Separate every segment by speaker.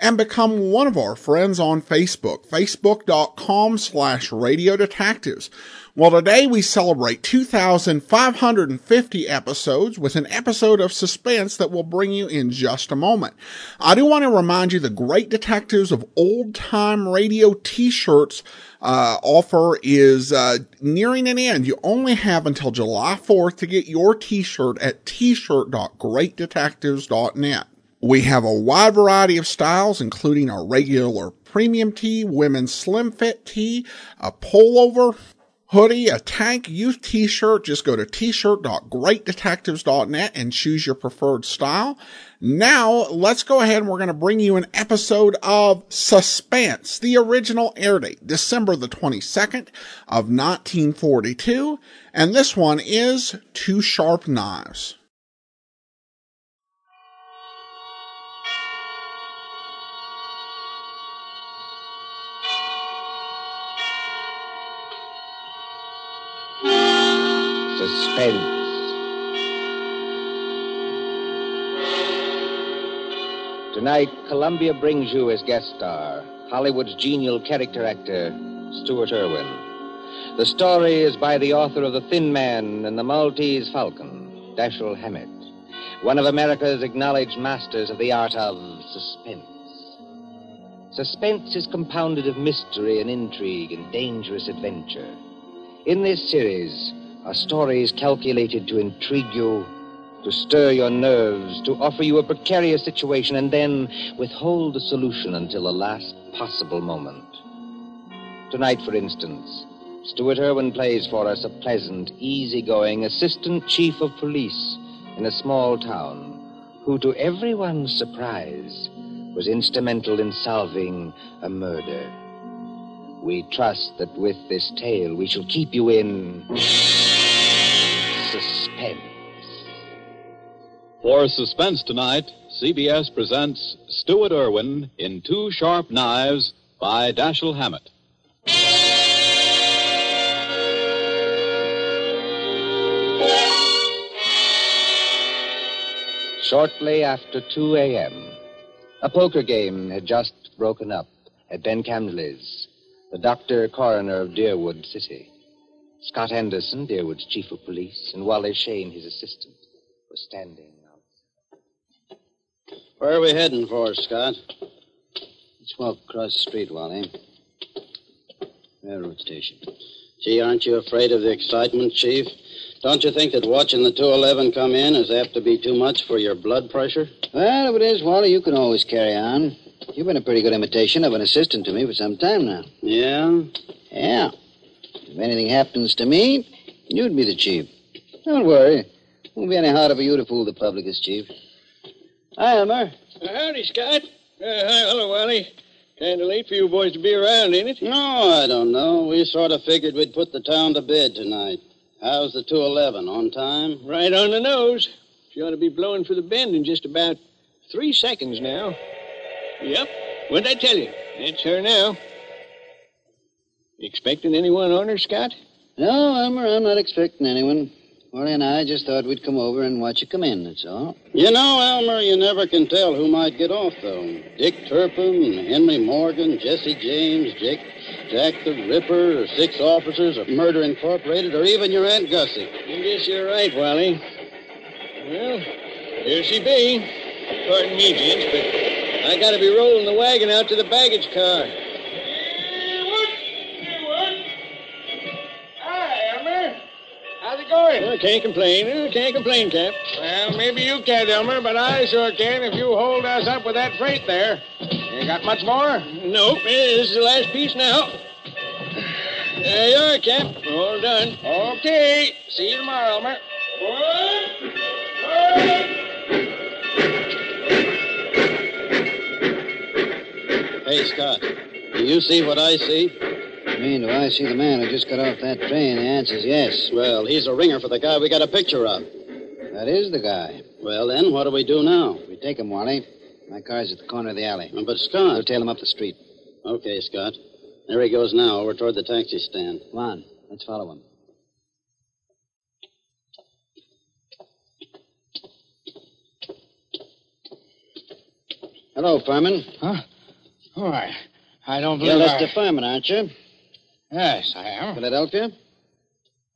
Speaker 1: and become one of our friends on Facebook, facebook.com slash radio detectives. Well, today we celebrate 2,550 episodes with an episode of suspense that we'll bring you in just a moment. I do want to remind you the Great Detectives of Old Time Radio t-shirts uh, offer is uh, nearing an end. You only have until July 4th to get your t-shirt at t-shirt.greatdetectives.net. We have a wide variety of styles, including our regular premium tee, women's slim fit tee, a pullover, hoodie, a tank, youth t-shirt. Just go to t-shirt.greatdetectives.net and choose your preferred style. Now, let's go ahead and we're going to bring you an episode of Suspense. The original air date, December the 22nd of 1942. And this one is Two Sharp Knives.
Speaker 2: Suspense. Tonight, Columbia brings you as guest star Hollywood's genial character actor, Stuart Erwin. The story is by the author of The Thin Man and The Maltese Falcon, Dashiell Hammett, one of America's acknowledged masters of the art of suspense. Suspense is compounded of mystery and intrigue and dangerous adventure. In this series are stories calculated to intrigue you, to stir your nerves, to offer you a precarious situation, and then withhold the solution until the last possible moment. Tonight, for instance, Stuart Erwin plays for us a pleasant, easygoing assistant chief of police in a small town who, to everyone's surprise, was instrumental in solving a murder. We trust that with this tale we shall keep you in suspense.
Speaker 3: For suspense tonight, CBS presents Stuart Erwin in Two Sharp Knives by Dashiell Hammett.
Speaker 2: Shortly after 2 a.m., a poker game had just broken up at Ben Camsley's, the doctor coroner of Deerwood City. Scott Anderson, Deerwood's chief of police, and Wally Shane, his assistant, were standing out.
Speaker 4: Where are we heading for, Scott?
Speaker 5: Let's walk across the street, Wally. Railroad station.
Speaker 4: Gee, aren't you afraid of the excitement, Chief? Don't you think that watching the 211 come in is apt to be too much for your blood pressure?
Speaker 5: Well, if it is, Wally, you can always carry on. You've been a pretty good imitation of an assistant to me for some time now.
Speaker 4: Yeah?
Speaker 5: Yeah. If anything happens to me, you'd be the chief. Don't worry. It Won't be any harder for you to fool the public as chief. Hi, Elmer.
Speaker 6: Uh, howdy, Scott. Uh, hi, hello, Wally. Kind of late for you boys to be around, ain't it?
Speaker 4: No, I don't know. We sort of figured we'd put the town to bed tonight. How's the 211? On time?
Speaker 6: Right on the nose. She ought to be blowing for the bend in just about three seconds now. Yep. What'd I tell you? It's her now. Expecting anyone on her, Scott?
Speaker 5: No, Elmer, I'm not expecting anyone. Wally and I just thought we'd come over and watch you come in, that's all.
Speaker 4: You know, Elmer, you never can tell who might get off, though. Dick Turpin, Henry Morgan, Jesse James, Jake, Jack the Ripper, or six officers of Murder Incorporated, or even your Aunt Gussie.
Speaker 6: I guess you're right, Wally. Well, here she be. Pardon me, gents, but I gotta be rolling the wagon out to the baggage car.
Speaker 7: Going?
Speaker 6: Well, can't complain. Uh, can't complain, Cap.
Speaker 7: Well, maybe you can't, Elmer, but I sure can if you hold us up with that freight there. You got much more?
Speaker 6: Nope. This is the last piece now. There you are, Cap. All done.
Speaker 7: Okay. See you tomorrow, Elmer.
Speaker 4: Hey, Scott, do you see what I see?
Speaker 5: I mean, do I see the man who just got off that train? The answer's yes.
Speaker 4: Well, he's a ringer for the guy we got a picture of.
Speaker 5: That is the guy.
Speaker 4: Well, then, what do we do now?
Speaker 5: We take him, Wally. My car's at the corner of the alley.
Speaker 4: But,
Speaker 5: We'll
Speaker 4: Scott.
Speaker 5: tail him up the street.
Speaker 4: Okay, Scott. There he goes now, over toward the taxi stand.
Speaker 5: Come on. Let's follow him. Hello, Furman.
Speaker 8: Huh? Oh, I, I don't believe
Speaker 5: You're
Speaker 8: believe
Speaker 5: Lester
Speaker 8: I...
Speaker 5: Furman, aren't you?
Speaker 8: Yes, I am.
Speaker 5: Philadelphia?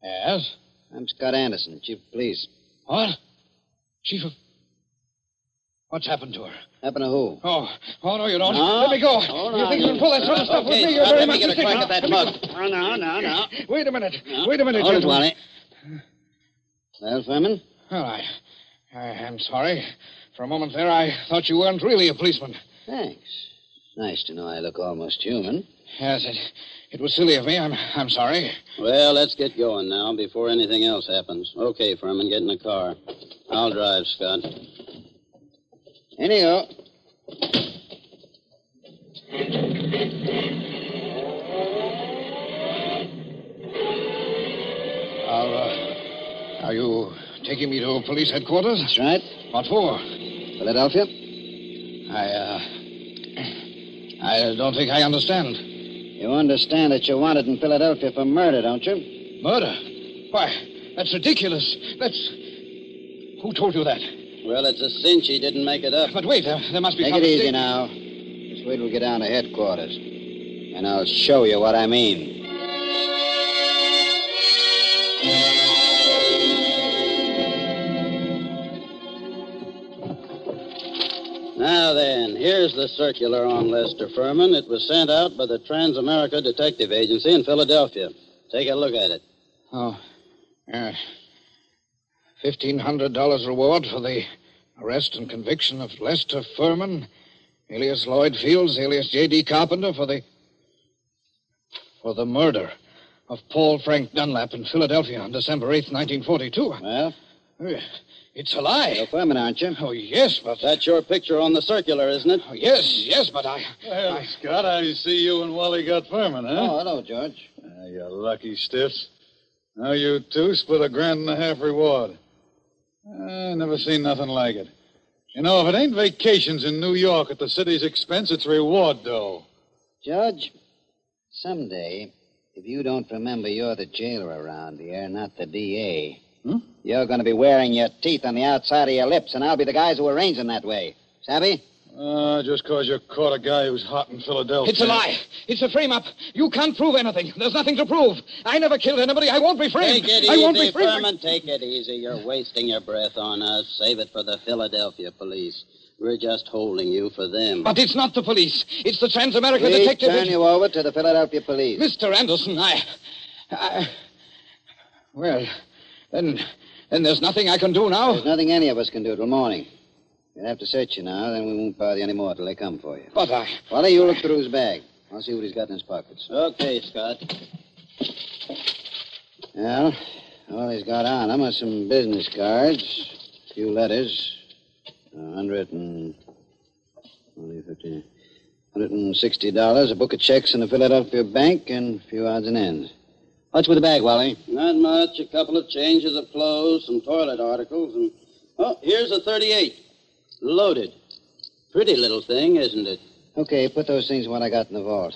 Speaker 8: Yes.
Speaker 5: I'm Scott Anderson, chief of police.
Speaker 8: What? Chief of... What's happened to her?
Speaker 5: Happened to who?
Speaker 8: Oh, oh, no, you don't.
Speaker 5: No.
Speaker 8: Let me go.
Speaker 5: Hold
Speaker 8: you
Speaker 5: on.
Speaker 8: think you can pull that sort of stuff with
Speaker 5: Okay,
Speaker 8: me? You're
Speaker 5: Scott,
Speaker 8: very
Speaker 5: let me
Speaker 8: much
Speaker 5: get a crack at that
Speaker 8: me
Speaker 5: mug.
Speaker 4: Oh, no, no, no.
Speaker 8: Wait a minute.
Speaker 4: No.
Speaker 8: Wait a minute,
Speaker 5: Hold it,
Speaker 8: gentlemen.
Speaker 5: Wally. Well, Furman?
Speaker 8: Well, I, I am sorry. For a moment there, I thought you weren't really a policeman.
Speaker 5: Thanks. Nice to know I look almost human.
Speaker 8: Yes, it, it was silly of me. I'm, I'm sorry.
Speaker 4: Well, let's get going now before anything else happens. Okay, Furman, get in the car. I'll drive, Scott.
Speaker 5: Anyhow.
Speaker 8: I'll, uh, are you taking me to police headquarters?
Speaker 5: That's right.
Speaker 8: What for?
Speaker 5: Philadelphia?
Speaker 8: I, uh, I don't think I understand.
Speaker 5: You understand that you're wanted in Philadelphia for murder, don't you?
Speaker 8: Murder? Why, that's ridiculous. That's. Who told you that?
Speaker 4: Well, it's a cinch he didn't make it up.
Speaker 8: But wait, there, there must be
Speaker 5: Take it easy now. Just wait till we get down to headquarters. And I'll show you what I mean.
Speaker 4: Here's the circular on Lester Furman. It was sent out by the Transamerica Detective Agency in Philadelphia. Take a look at it.
Speaker 8: Oh, yeah. $1,500 reward for the arrest and conviction of Lester Furman, alias Lloyd Fields, alias J.D. Carpenter, for the. for the murder of Paul Frank Dunlap in Philadelphia on December 8th, 1942.
Speaker 5: Well,
Speaker 8: It's a lie.
Speaker 5: you're Furman, aren't you?
Speaker 8: Oh, yes, but.
Speaker 4: That's your picture on the circular, isn't it?
Speaker 8: Oh, yes, yes, but I.
Speaker 9: Well,
Speaker 8: I-
Speaker 9: Scott, I see you and Wally got Furman, huh?
Speaker 5: Oh, hello, George.
Speaker 9: Ah, you lucky stiffs. Now you two split a grand and a half reward. I never seen nothing like it. You know, if it ain't vacations in New York at the city's expense, it's reward, though.
Speaker 5: Judge, someday, if you don't remember you're the jailer around here, not the DA,
Speaker 9: Hmm?
Speaker 5: you're going to be wearing your teeth on the outside of your lips, and I'll be the guys who arrange them that way. Savvy?
Speaker 9: Uh, just 'cause you caught a guy who's hot in Philadelphia.
Speaker 8: It's a lie. It's a frame up. You can't prove anything. There's nothing to prove. I never killed anybody. I won't be framed.
Speaker 4: Take it
Speaker 8: I won't
Speaker 4: easy,
Speaker 8: be framed.
Speaker 4: Furman. Take it easy. You're wasting your breath on us. Save it for the Philadelphia police. We're just holding you for them.
Speaker 8: But it's not the police. It's the Transamerica
Speaker 5: Please
Speaker 8: Detective.
Speaker 5: turn you over to the Philadelphia police.
Speaker 8: Mr. Anderson, I, I. Well, then, then there's nothing I can do now.
Speaker 5: There's nothing any of us can do till morning. We'll have to search you now, then we won't bother you any more till they come for you.
Speaker 8: But I.
Speaker 5: Wally, you look through his bag. I'll see what he's got in his pockets.
Speaker 4: Okay, Scott.
Speaker 5: Well, all he's got on him are some business cards, a few letters, a hundred and... Only fifty... Hundred and sixty dollars, a book of checks in the Philadelphia bank, and a few odds and ends. What's with the bag, Wally?
Speaker 4: Not much. A couple of changes of clothes, some toilet articles, and. Oh, here's a 38. Loaded. Pretty little thing, isn't it?
Speaker 5: Okay, put those things in what I got in the vault.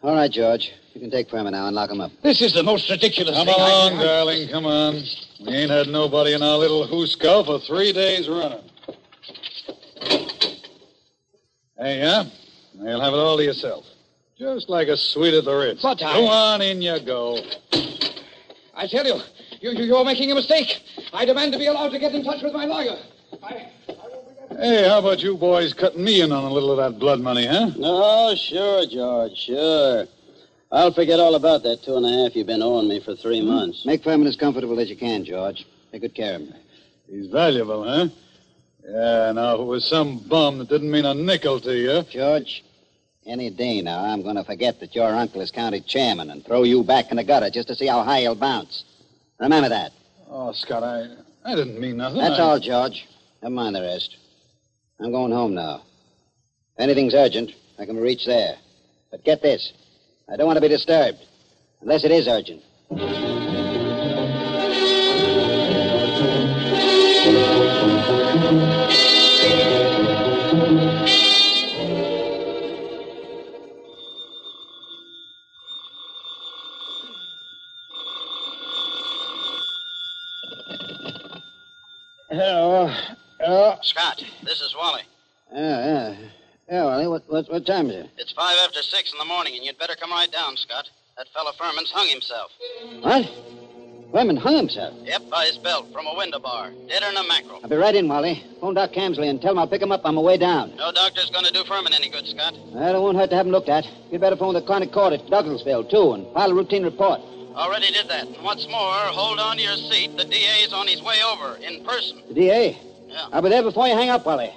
Speaker 5: All right, George. You can take Furman now and lock him up.
Speaker 8: This is the most ridiculous
Speaker 9: Come
Speaker 8: thing I-
Speaker 9: along,
Speaker 8: I-
Speaker 9: darling. Come on. We ain't had nobody in our little hoosegow for three days running. Hey, yeah? You'll have it all to yourself. Just like a suite at the Ritz.
Speaker 8: But I-
Speaker 9: Go on, in you go.
Speaker 8: I tell you, you, you, you're making a mistake. I demand to be allowed to get in touch with my lawyer. I,
Speaker 9: Hey, how about you boys cutting me in on a little of that blood money, huh?
Speaker 4: Oh, sure, George, sure. I'll forget all about that two and a half you've been owing me for three hmm. months.
Speaker 5: Make Furman as comfortable as you can, George. Take good care of him.
Speaker 9: He's valuable, huh? Yeah, now, if it was some bum that didn't mean a nickel to you.
Speaker 5: George, any day now, I'm going to forget that your uncle is county chairman and throw you back in the gutter just to see how high you'll bounce. Remember that.
Speaker 9: Oh, Scott, I, I didn't mean nothing.
Speaker 5: That's
Speaker 9: I-
Speaker 5: all, George. Never mind the rest. I'm going home now. If anything's urgent, I can reach there. But get this. I don't want to be disturbed. Unless it is urgent. This is Wally. Yeah, yeah. Yeah, Wally, what, what, what time is it?
Speaker 10: It's five after six in the morning, and you'd better come right down, Scott. That fellow Furman's hung himself.
Speaker 5: What? Furman hung himself.
Speaker 10: Yep, by his belt from a window bar. Deader than a mackerel.
Speaker 5: I'll be right in, Wally. Phone Doc Camsley and tell him I'll pick him up on my way down.
Speaker 10: No doctor's going to do Furman any good, Scott.
Speaker 5: Well, it won't hurt to have him looked at. You'd better phone the chronic court at Douglasville, too, and file a routine report.
Speaker 10: Already did that. And what's more, hold on to your seat. The DA's on his way over, in person.
Speaker 5: The DA?
Speaker 10: Yeah.
Speaker 5: I'll be there before you hang up, Wally.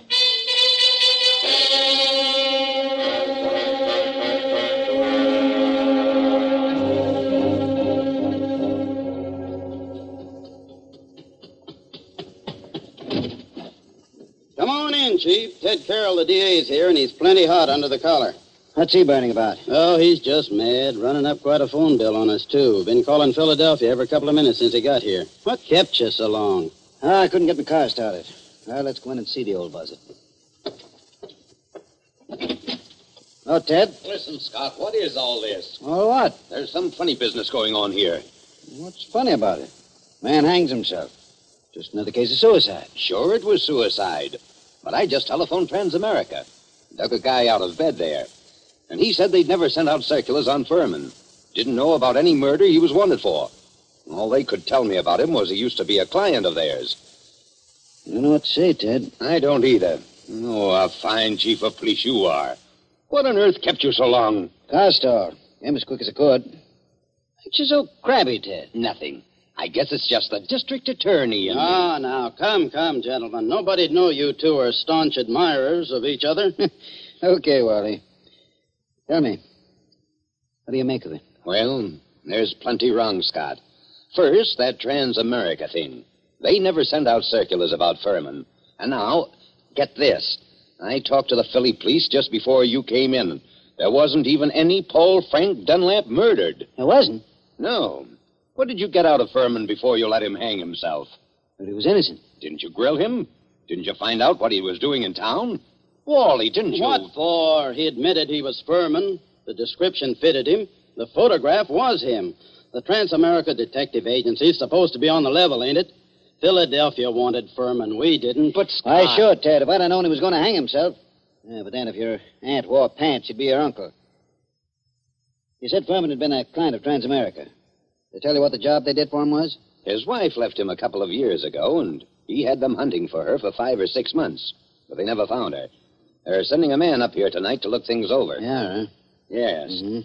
Speaker 11: Come on in, Chief. Ted Carroll, the DA's here, and he's plenty hot under the collar.
Speaker 5: What's he burning about?
Speaker 11: Oh, he's just mad. Running up quite a phone bill on us, too. Been calling Philadelphia every couple of minutes since he got here. What kept you so long?
Speaker 5: Ah, I couldn't get the car started. Well, let's go in and see the old buzzard. Oh, Ted.
Speaker 12: Listen, Scott, what is all this?
Speaker 5: Well, what?
Speaker 12: There's some funny business going on here.
Speaker 5: What's funny about it? Man hangs himself. Just another case of suicide.
Speaker 12: Sure, it was suicide. But I just telephoned Transamerica. Dug a guy out of bed there. And he said they'd never sent out circulars on Furman. Didn't know about any murder he was wanted for. All they could tell me about him was he used to be a client of theirs.
Speaker 5: I don't know what to say, Ted.
Speaker 12: I don't either. Oh, a fine chief of police you are. What on earth kept you so long?
Speaker 5: Store. Came as quick as I could. Ain't you so crabby, Ted?
Speaker 12: Nothing. I guess it's just the district attorney and.
Speaker 11: Ah, now, come, come, gentlemen. Nobody'd know you two are staunch admirers of each other.
Speaker 5: okay, Wally. Tell me, what do you make of it?
Speaker 12: Well, there's plenty wrong, Scott. First, that Transamerica thing. They never sent out circulars about Furman. And now, get this. I talked to the Philly police just before you came in. There wasn't even any Paul Frank Dunlap murdered.
Speaker 5: There wasn't?
Speaker 12: No. What did you get out of Furman before you let him hang himself?
Speaker 5: But he was innocent.
Speaker 12: Didn't you grill him? Didn't you find out what he was doing in town? Wally, didn't you?
Speaker 11: What for? He admitted he was Furman. The description fitted him. The photograph was him. The Transamerica Detective Agency is supposed to be on the level, ain't it? Philadelphia wanted Furman. We didn't.
Speaker 12: But Scott-
Speaker 5: sure, Ted. If I'd have known he was going to hang himself. Yeah, but then if your aunt wore pants, she'd be your uncle. You said Furman had been a client of Transamerica. They tell you what the job they did for him was?
Speaker 12: His wife left him a couple of years ago, and he had them hunting for her for five or six months. But they never found her. They're sending a man up here tonight to look things over.
Speaker 5: Yeah, huh?
Speaker 12: Yes.
Speaker 5: Mm-hmm.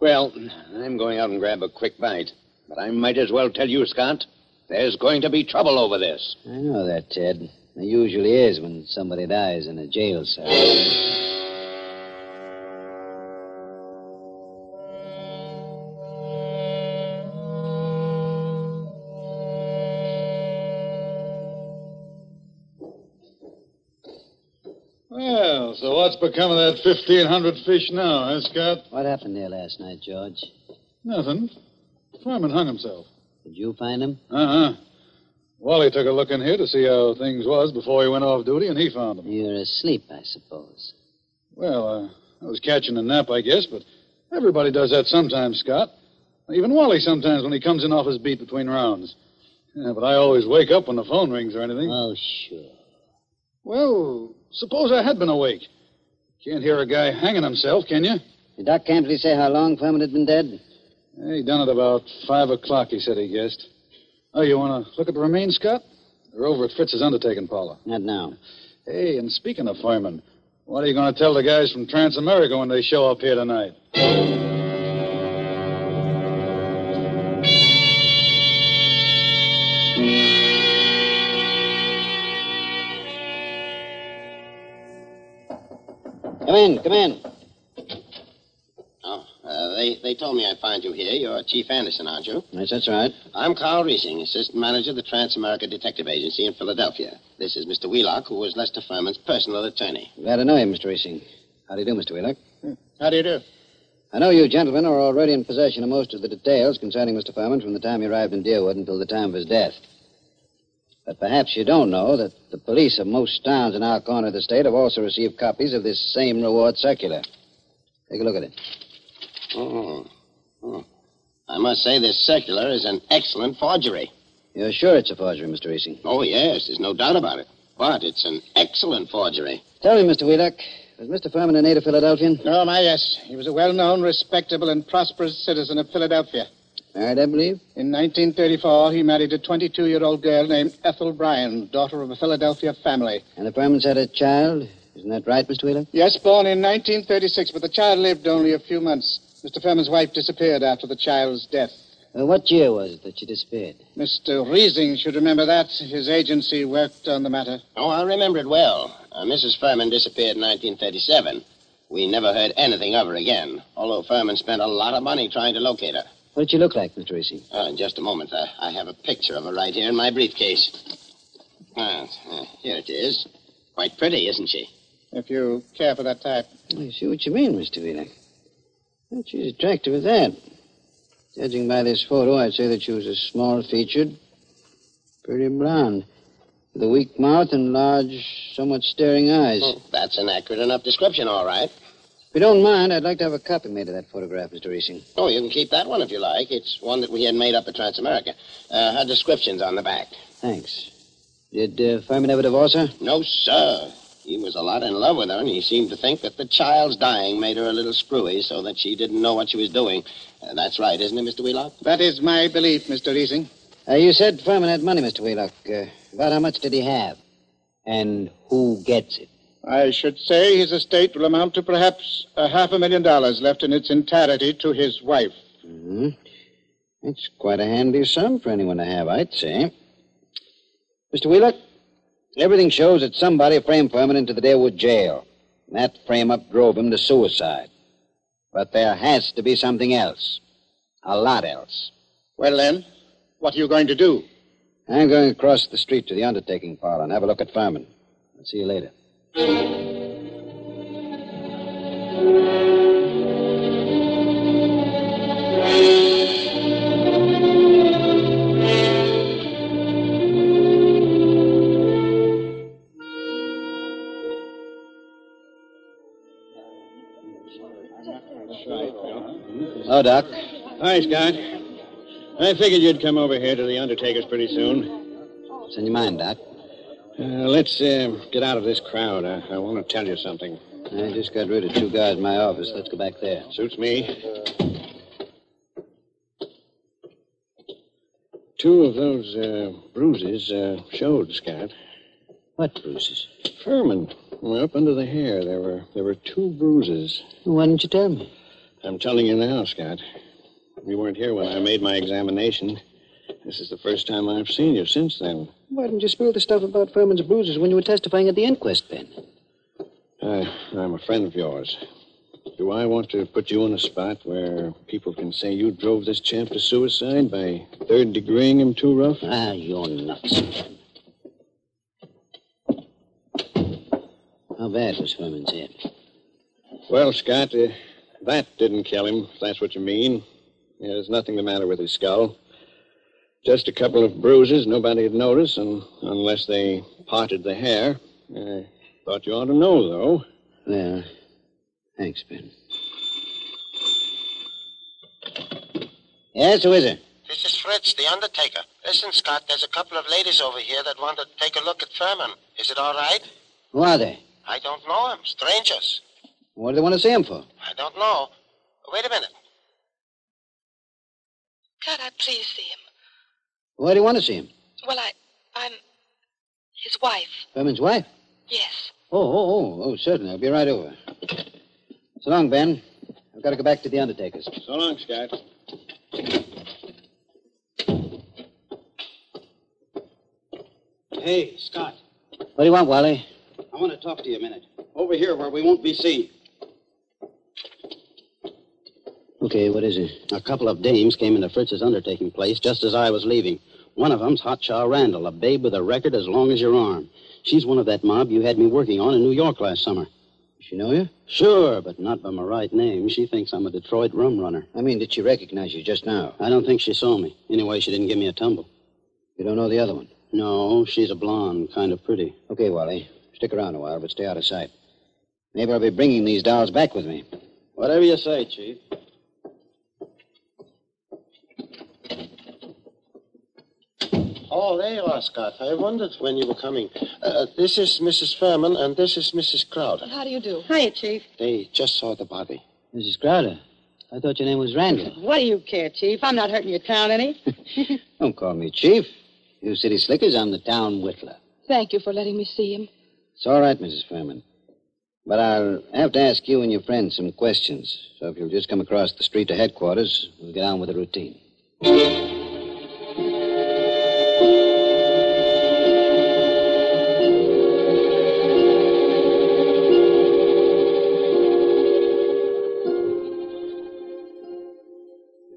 Speaker 12: Well, I'm going out and grab a quick bite. But I might as well tell you, Scott, there's going to be trouble over this.
Speaker 5: I know that, Ted. There usually is when somebody dies in a jail cell.
Speaker 9: Well, so what's become of that 1,500 fish now, huh, Scott?
Speaker 5: What happened there last night, George?
Speaker 9: Nothing. Furman hung himself.
Speaker 5: Did you find him?
Speaker 9: Uh-huh. Wally took a look in here to see how things was before he went off duty, and he found him.
Speaker 5: You're asleep, I suppose.
Speaker 9: Well, uh, I was catching a nap, I guess, but everybody does that sometimes, Scott. Even Wally sometimes when he comes in off his beat between rounds. Yeah, but I always wake up when the phone rings or anything.
Speaker 5: Oh, sure.
Speaker 9: Well, suppose I had been awake. Can't hear a guy hanging himself, can you?
Speaker 5: Did Doc Camsley say how long Furman had been dead?
Speaker 9: He done it about five o'clock, he said he guessed. Oh, you want to look at the remains, Scott? They're over at Fritz's undertaking Paula.
Speaker 5: Not now.
Speaker 9: Hey, and speaking of firemen, what are you going to tell the guys from Transamerica when they show up here tonight?
Speaker 5: Come in, come in.
Speaker 13: They, they told me I'd find you here. You're Chief Anderson, aren't you?
Speaker 5: Yes, that's right.
Speaker 13: I'm Carl Reesing, Assistant Manager of the Transamerica Detective Agency in Philadelphia. This is Mr. Wheelock, who was Lester Furman's personal attorney.
Speaker 5: Glad to know you, Mr. Reesing. How do you do, Mr. Wheelock? Hmm.
Speaker 13: How do you do?
Speaker 5: I know you gentlemen are already in possession of most of the details concerning Mr. Furman from the time he arrived in Deerwood until the time of his death. But perhaps you don't know that the police of most towns in our corner of the state have also received copies of this same reward circular. Take a look at it.
Speaker 13: Oh. oh. I must say this circular is an excellent forgery.
Speaker 5: You're sure it's a forgery, Mr. Reesing?
Speaker 13: Oh, yes, there's no doubt about it. But it's an excellent forgery.
Speaker 5: Tell me, Mr. Wheelock, was Mr. Furman a native Philadelphian?
Speaker 8: Oh, my, yes. He was a well known, respectable, and prosperous citizen of Philadelphia.
Speaker 5: Married, I believe?
Speaker 8: In 1934, he married a 22 year old girl named Ethel Bryan, daughter of a Philadelphia family.
Speaker 5: And the Furmans had a child? Isn't that right, Mr. Wheelock?
Speaker 8: Yes, born in 1936, but the child lived only a few months. Mr. Furman's wife disappeared after the child's death.
Speaker 5: Uh, what year was it that she disappeared?
Speaker 8: Mr. Riesing should remember that. His agency worked on the matter.
Speaker 13: Oh, I remember it well. Uh, Mrs. Furman disappeared in 1937. We never heard anything of her again, although Furman spent a lot of money trying to locate her.
Speaker 5: What did she look like, Mr. Reesing?
Speaker 13: Uh, in just a moment. Uh, I have a picture of her right here in my briefcase. Ah, uh, here it is. Quite pretty, isn't she?
Speaker 8: If you care for that type.
Speaker 5: I see what you mean, Mr. Wheelock. But she's attractive as that. Judging by this photo, I'd say that she was a small featured, pretty blonde, with a weak mouth and large, somewhat staring eyes.
Speaker 13: Oh, that's an accurate enough description, all right.
Speaker 5: If you don't mind, I'd like to have a copy made of that photograph, Mr. Reesing.
Speaker 13: Oh, you can keep that one if you like. It's one that we had made up at Transamerica. Uh, her description's on the back.
Speaker 5: Thanks. Did uh, ever divorce her?
Speaker 13: No, sir. He was a lot in love with her, and he seemed to think that the child's dying made her a little screwy so that she didn't know what she was doing. Uh, that's right, isn't it, Mr. Wheelock?
Speaker 8: That is my belief, Mr. Reesing.
Speaker 5: Uh, you said Furman had money, Mr. Wheelock. Uh, about how much did he have? And who gets it?
Speaker 8: I should say his estate will amount to perhaps a half a million dollars left in its entirety to his wife.
Speaker 5: Mm-hmm. That's quite a handy sum for anyone to have, I'd say. Mr. Wheelock, everything shows that somebody framed Furman into the Deerwood jail. And that frame up drove him to suicide. But there has to be something else. A lot else.
Speaker 8: Well, then, what are you going to do?
Speaker 5: I'm going across the street to the undertaking parlor and have a look at Furman. I'll see you later. Doc.
Speaker 6: Hi, Scott. I figured you'd come over here to the undertaker's pretty soon.
Speaker 5: What's in your mind, Doc?
Speaker 6: Uh, let's uh, get out of this crowd. I, I want to tell you something.
Speaker 5: I just got rid of two guys in my office. Let's go back there.
Speaker 6: Suits me. Two of those uh, bruises uh, showed, Scott.
Speaker 5: What bruises?
Speaker 6: Furman. Well, up under the hair, there were there were two bruises.
Speaker 5: Why didn't you tell me?
Speaker 6: I'm telling you now, Scott. You weren't here when I made my examination. This is the first time I've seen you since then.
Speaker 5: Why didn't you spill the stuff about Furman's bruises when you were testifying at the inquest, then?
Speaker 6: I, I'm a friend of yours. Do I want to put you in a spot where people can say you drove this champ to suicide by third degreeing him too rough?
Speaker 5: Ah, you're nuts. How bad was Furman's head?
Speaker 6: Well, Scott, uh, that didn't kill him, if that's what you mean. Yeah, there's nothing the matter with his skull. Just a couple of bruises nobody'd notice, and unless they parted the hair. I thought you ought to know, though.
Speaker 5: Well, thanks, Ben. Yes, who is it?
Speaker 13: This is Fritz, the undertaker. Listen, Scott, there's a couple of ladies over here that want to take a look at Furman. Is it all right?
Speaker 5: Who are they?
Speaker 13: I don't know them. Strangers.
Speaker 5: What do they want to see him for?
Speaker 13: I don't know. Wait a minute.
Speaker 14: Can't I please see him?
Speaker 5: Why do you want to see him?
Speaker 14: Well, I, I'm his wife.
Speaker 5: Furman's wife?
Speaker 14: Yes.
Speaker 5: Oh, oh, oh, oh, certainly. I'll be right over. So long, Ben. I've got to go back to the undertaker's.
Speaker 6: So long, Scott.
Speaker 4: Hey, Scott.
Speaker 5: What do you want, Wally?
Speaker 4: I want to talk to you a minute. Over here where we won't be seen.
Speaker 5: Okay, what is it?
Speaker 4: A couple of dames came into Fritz's undertaking place just as I was leaving. One of them's Randall, a babe with a record as long as your arm. She's one of that mob you had me working on in New York last summer.
Speaker 5: She know you?
Speaker 4: Sure, but not by my right name. She thinks I'm a Detroit rum runner.
Speaker 5: I mean, did she recognize you just now?
Speaker 4: I don't think she saw me. Anyway, she didn't give me a tumble.
Speaker 5: You don't know the other one?
Speaker 4: No, she's a blonde, kind of pretty.
Speaker 5: Okay, Wally. Stick around a while, but stay out of sight. Maybe I'll be bringing these dolls back with me.
Speaker 4: Whatever you say, Chief.
Speaker 13: Oh, there you are, Scott. I wondered when you were coming. Uh, this is Mrs. Furman, and this is Mrs. Crowder.
Speaker 15: How do you do?
Speaker 16: Hiya, Chief.
Speaker 13: They just saw the body.
Speaker 5: Mrs. Crowder, I thought your name was Randall.
Speaker 16: What do you care, Chief? I'm not hurting your town any.
Speaker 5: Don't call me Chief. You city slickers, I'm the town whittler.
Speaker 15: Thank you for letting me see him.
Speaker 5: It's all right, Mrs. Furman. But I'll have to ask you and your friends some questions. So if you'll just come across the street to headquarters, we'll get on with the routine.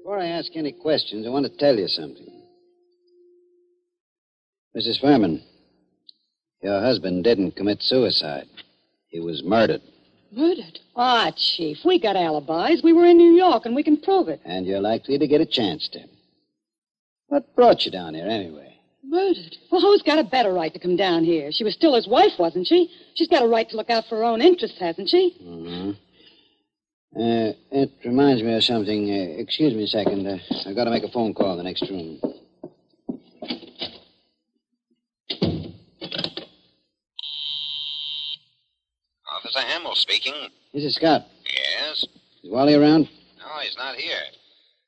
Speaker 5: Before I ask any questions, I want to tell you something. Mrs. Furman, your husband didn't commit suicide. He was murdered.
Speaker 16: Murdered? Ah, Chief, we got alibis. We were in New York, and we can prove it.
Speaker 5: And you're likely to get a chance to. What brought you down here anyway?
Speaker 16: Murdered? Well, who's got a better right to come down here? She was still his wife, wasn't she? She's got a right to look out for her own interests, hasn't she?
Speaker 5: Mm-hmm. Uh, it reminds me of something. Uh, excuse me a second. Uh, I've got to make a phone call in the next room.
Speaker 12: Officer Hamill speaking.
Speaker 5: This is Scott.
Speaker 12: Yes?
Speaker 5: Is Wally around?
Speaker 12: No, he's not here.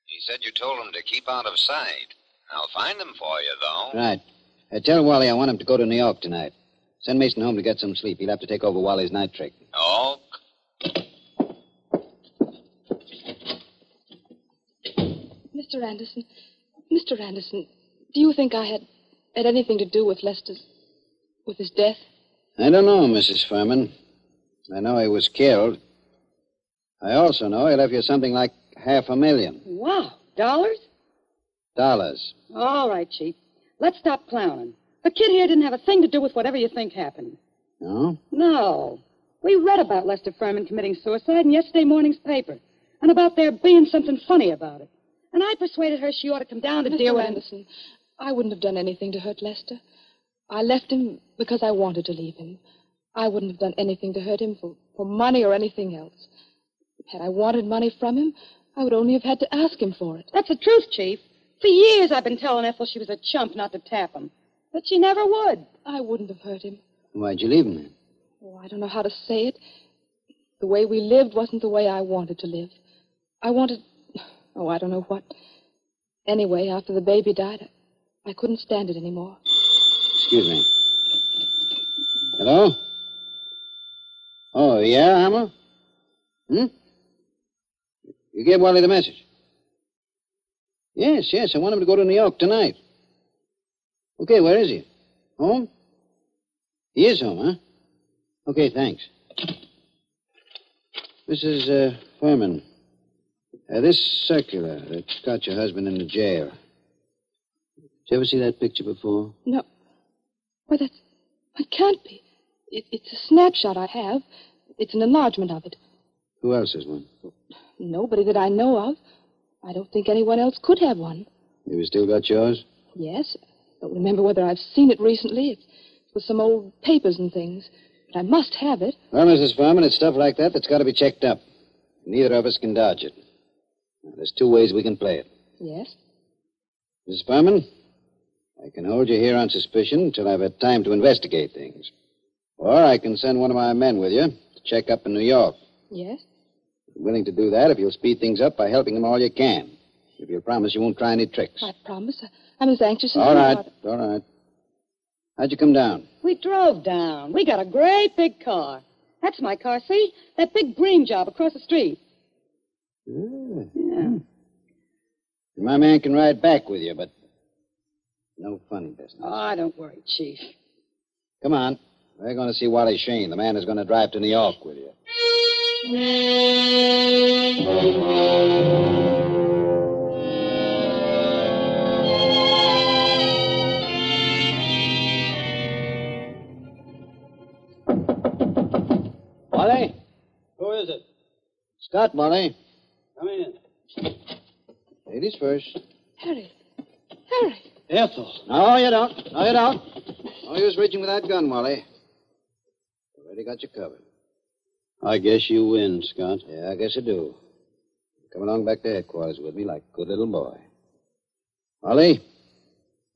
Speaker 12: He said you told him to keep out of sight. I'll find him for you, though.
Speaker 5: Right. Uh, tell Wally I want him to go to New York tonight. Send Mason home to get some sleep. He'll have to take over Wally's night trick.
Speaker 12: Oh,
Speaker 15: Mr. Anderson, Mr. Anderson, do you think I had had anything to do with Lester's, with his death?
Speaker 5: I don't know, Mrs. Furman. I know he was killed. I also know he left you something like half a million
Speaker 16: Wow. Dollars?
Speaker 5: dollars.
Speaker 16: All right, Chief. Let's stop clowning. The kid here didn't have a thing to do with whatever you think happened.
Speaker 5: No?
Speaker 16: No. We read about Lester Furman committing suicide in yesterday morning's paper, and about there being something funny about it. And I persuaded her she ought to come down to
Speaker 15: Mr.
Speaker 16: deal with.
Speaker 15: Anderson, I wouldn't have done anything to hurt Lester. I left him because I wanted to leave him. I wouldn't have done anything to hurt him for, for money or anything else. Had I wanted money from him, I would only have had to ask him for it.
Speaker 16: That's the truth, Chief. For years I've been telling Ethel she was a chump not to tap him. But she never would.
Speaker 15: I wouldn't have hurt him.
Speaker 5: Why'd you leave him then?
Speaker 15: Oh, I don't know how to say it. The way we lived wasn't the way I wanted to live. I wanted. Oh, I don't know what. Anyway, after the baby died, I, I couldn't stand it anymore.
Speaker 5: Excuse me. Hello? Oh, yeah, Hamill? Hmm? You gave Wally the message? Yes, yes, I want him to go to New York tonight. Okay, where is he? Home? He is home, huh? Okay, thanks. Mrs. Uh, Furman, uh, this circular that's got your husband in the jail. Did you ever see that picture before?
Speaker 15: No. Why, that's. It can't be. It, it's a snapshot I have. It's an enlargement of it.
Speaker 5: Who else has one?
Speaker 15: Nobody that I know of. I don't think anyone else could have one.
Speaker 5: You still got yours?
Speaker 15: Yes. I don't remember whether I've seen it recently. It's with some old papers and things. But I must have it.
Speaker 5: Well, Mrs. Farman, it's stuff like that that's got to be checked up. Neither of us can dodge it. There's two ways we can play it.
Speaker 15: Yes?
Speaker 5: Mrs. Furman, I can hold you here on suspicion until I've had time to investigate things. Or I can send one of my men with you to check up in New York.
Speaker 15: Yes?
Speaker 5: I'm willing to do that if you'll speed things up by helping them all you can. If you'll promise you won't try any tricks.
Speaker 15: I promise. I'm as anxious as
Speaker 5: All
Speaker 15: you
Speaker 5: right,
Speaker 15: are.
Speaker 5: all right. How'd you come down?
Speaker 16: We drove down. We got a great big car. That's my car, see? That big green job across the street.
Speaker 5: Yeah. My man can ride back with you, but no funny business.
Speaker 16: Oh, I don't worry, Chief.
Speaker 5: Come on. We're going to see Wally Shane, the man who's going to drive to New York with you. Wally?
Speaker 4: Who is it?
Speaker 5: Scott, Wally.
Speaker 4: Come in.
Speaker 5: Ladies first.
Speaker 15: Harry. Harry.
Speaker 4: Ethel.
Speaker 5: No, you don't. No, you don't. No use reaching with that gun, Wally. Already got you covered.
Speaker 4: I guess you win, Scott.
Speaker 5: Yeah, I guess you do. Come along back to headquarters with me like a good little boy. Wally,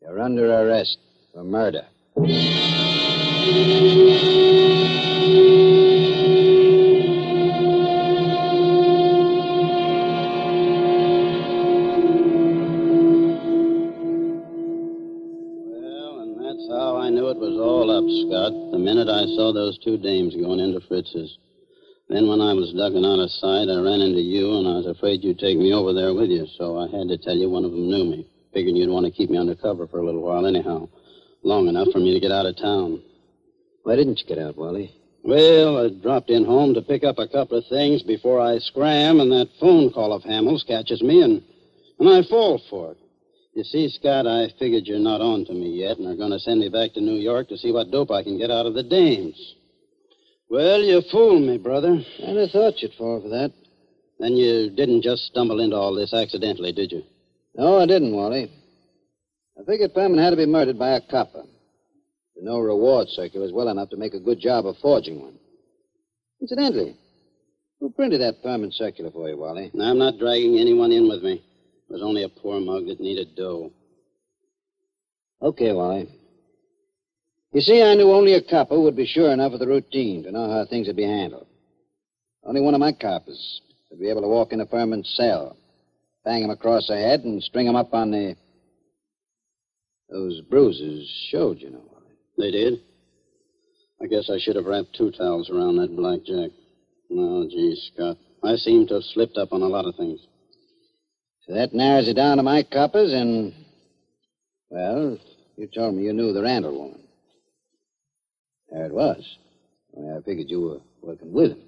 Speaker 5: You're under arrest for murder.
Speaker 4: Saw those two dames going into Fritz's. Then when I was ducking out of sight, I ran into you, and I was afraid you'd take me over there with you, so I had to tell you one of them knew me. Figuring you'd want to keep me under cover for a little while anyhow. Long enough for me to get out of town.
Speaker 5: Why didn't you get out, Wally?
Speaker 4: Well, I dropped in home to pick up a couple of things before I scram, and that phone call of Hamill's catches me, and, and I fall for it. You see, Scott, I figured you're not on to me yet, and are going to send me back to New York to see what dope I can get out of the dames. Well, you fooled me, brother.
Speaker 5: I'd have thought you'd fall for that.
Speaker 4: Then you didn't just stumble into all this accidentally, did you?
Speaker 5: No, I didn't, Wally. I figured Furman had to be murdered by a copper. The no reward circular was well enough to make a good job of forging one. Incidentally, who printed that Furman circular for you, Wally?
Speaker 4: Now, I'm not dragging anyone in with me. Was only a poor mug that needed dough.
Speaker 5: Okay, Wally. You see, I knew only a copper would be sure enough of the routine to know how things would be handled. Only one of my coppers would be able to walk in into Furman's cell, bang him across the head, and string him up on the. Those bruises showed, you know. Wally.
Speaker 4: They did? I guess I should have wrapped two towels around that blackjack. No, gee, Scott. I seem to have slipped up on a lot of things.
Speaker 5: So that narrows it down to my coppers, and. Well, you told me you knew the Randall woman. There it was. I figured you were working with him.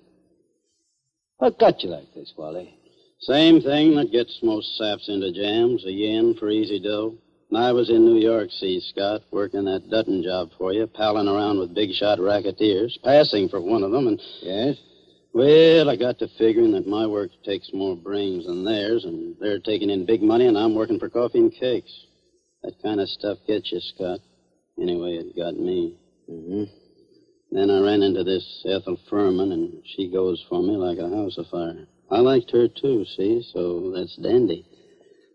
Speaker 5: What got you like this, Wally?
Speaker 4: Same thing that gets most saps into jams, a yen for easy dough. And I was in New York, see, Scott, working that Dutton job for you, palling around with big shot racketeers, passing for one of them, and.
Speaker 5: Yes?
Speaker 4: Well, I got to figuring that my work takes more brains than theirs, and they're taking in big money, and I'm working for coffee and cakes. That kind of stuff gets you, Scott. Anyway, it got me.
Speaker 5: Mm-hmm.
Speaker 4: Then I ran into this Ethel Furman, and she goes for me like a house afire. I liked her, too, see, so that's dandy.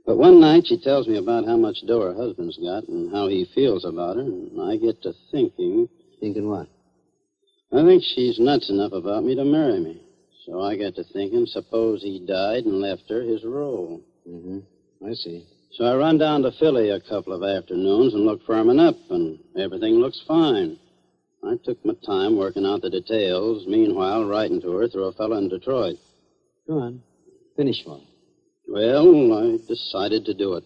Speaker 4: But one night she tells me about how much dough her husband's got and how he feels about her, and I get to thinking.
Speaker 5: Thinking what?
Speaker 4: I think she's nuts enough about me to marry me. So I got to thinking, suppose he died and left her his roll.
Speaker 5: Mm-hmm. I see.
Speaker 4: So I run down to Philly a couple of afternoons and look Furman up, and everything looks fine. I took my time working out the details, meanwhile writing to her through a fellow in Detroit.
Speaker 5: Go on. Finish one.
Speaker 4: Well, I decided to do it.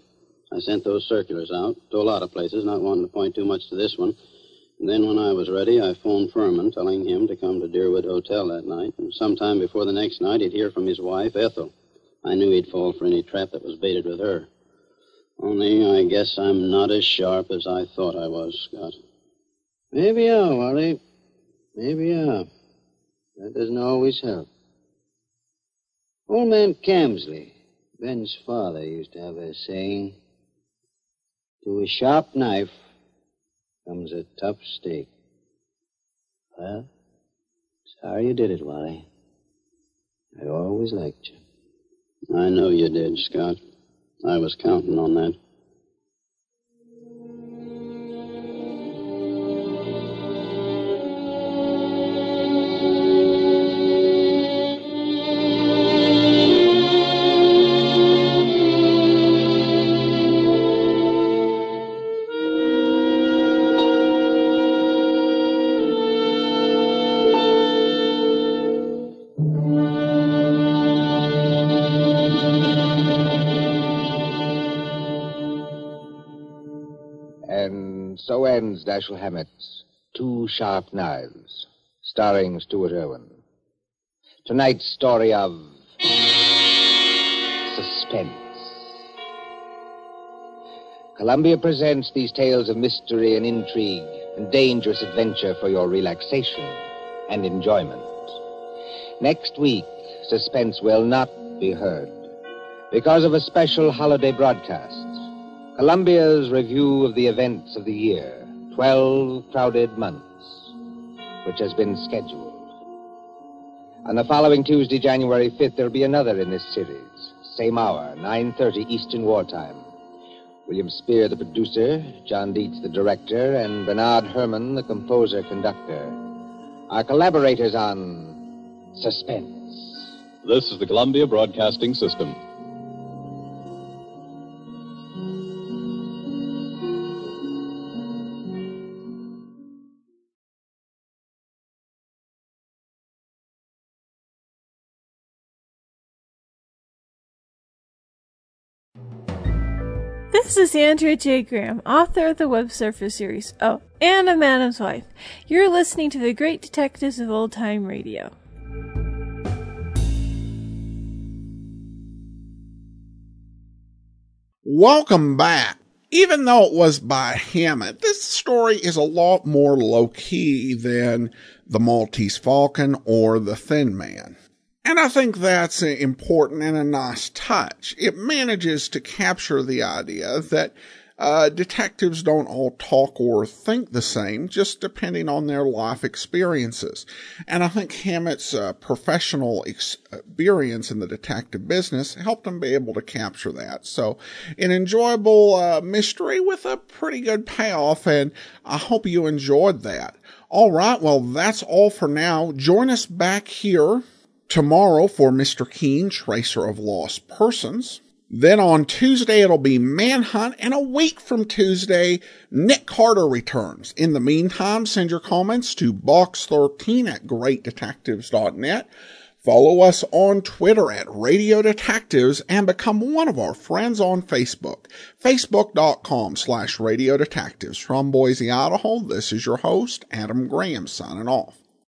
Speaker 4: I sent those circulars out to a lot of places, not wanting to point too much to this one. And then when I was ready, I phoned Furman, telling him to come to Deerwood Hotel that night. And sometime before the next night, he'd hear from his wife, Ethel. I knew he'd fall for any trap that was baited with her. Only I guess I'm not as sharp as I thought I was, Scott.
Speaker 5: Maybe are, Wally. Maybe are. That doesn't always help. Old man Camsley, Ben's father, used to have a saying To a sharp knife comes a tough steak. Well, sorry you did it, Wally. I always liked you.
Speaker 4: I know you did, Scott. I was counting on that.
Speaker 2: Dashiell Hammett's Two Sharp Knives, starring Stuart Erwin. Tonight's story of suspense. Columbia presents these tales of mystery and intrigue and dangerous adventure for your relaxation and enjoyment. Next week, suspense will not be heard because of a special holiday broadcast. Columbia's review of the events of the year, 12 crowded months, which has been scheduled. On the following Tuesday, January 5th, there'll be another in this series. Same hour, 9.30 Eastern Wartime. William Spier, the producer, John Dietz, the director, and Bernard Herrmann, the composer conductor. Our collaborators on Suspense.
Speaker 3: This is the Columbia Broadcasting System.
Speaker 17: This is Andrea J. Graham, author of the Web Surfer series. Oh, and a Madam's Wife. You're listening to the Great Detectives of Old Time Radio.
Speaker 1: Welcome back. Even though it was by Hammett, this story is a lot more low key than The Maltese Falcon or The Thin Man. And I think that's important and a nice touch. It manages to capture the idea that uh, detectives don't all talk or think the same, just depending on their life experiences. And I think Hammett's uh, professional experience in the detective business helped him be able to capture that. So, an enjoyable uh, mystery with a pretty good payoff, and I hope you enjoyed that. All right, well, that's all for now. Join us back here tomorrow for Mr. Keen, Tracer of Lost Persons. Then on Tuesday, it'll be Manhunt, and a week from Tuesday, Nick Carter returns. In the meantime, send your comments to box13 at greatdetectives.net. Follow us on Twitter at Radio Detectives and become one of our friends on Facebook. Facebook.com slash Radio Detectives. From Boise, Idaho, this is your host, Adam Graham, signing off.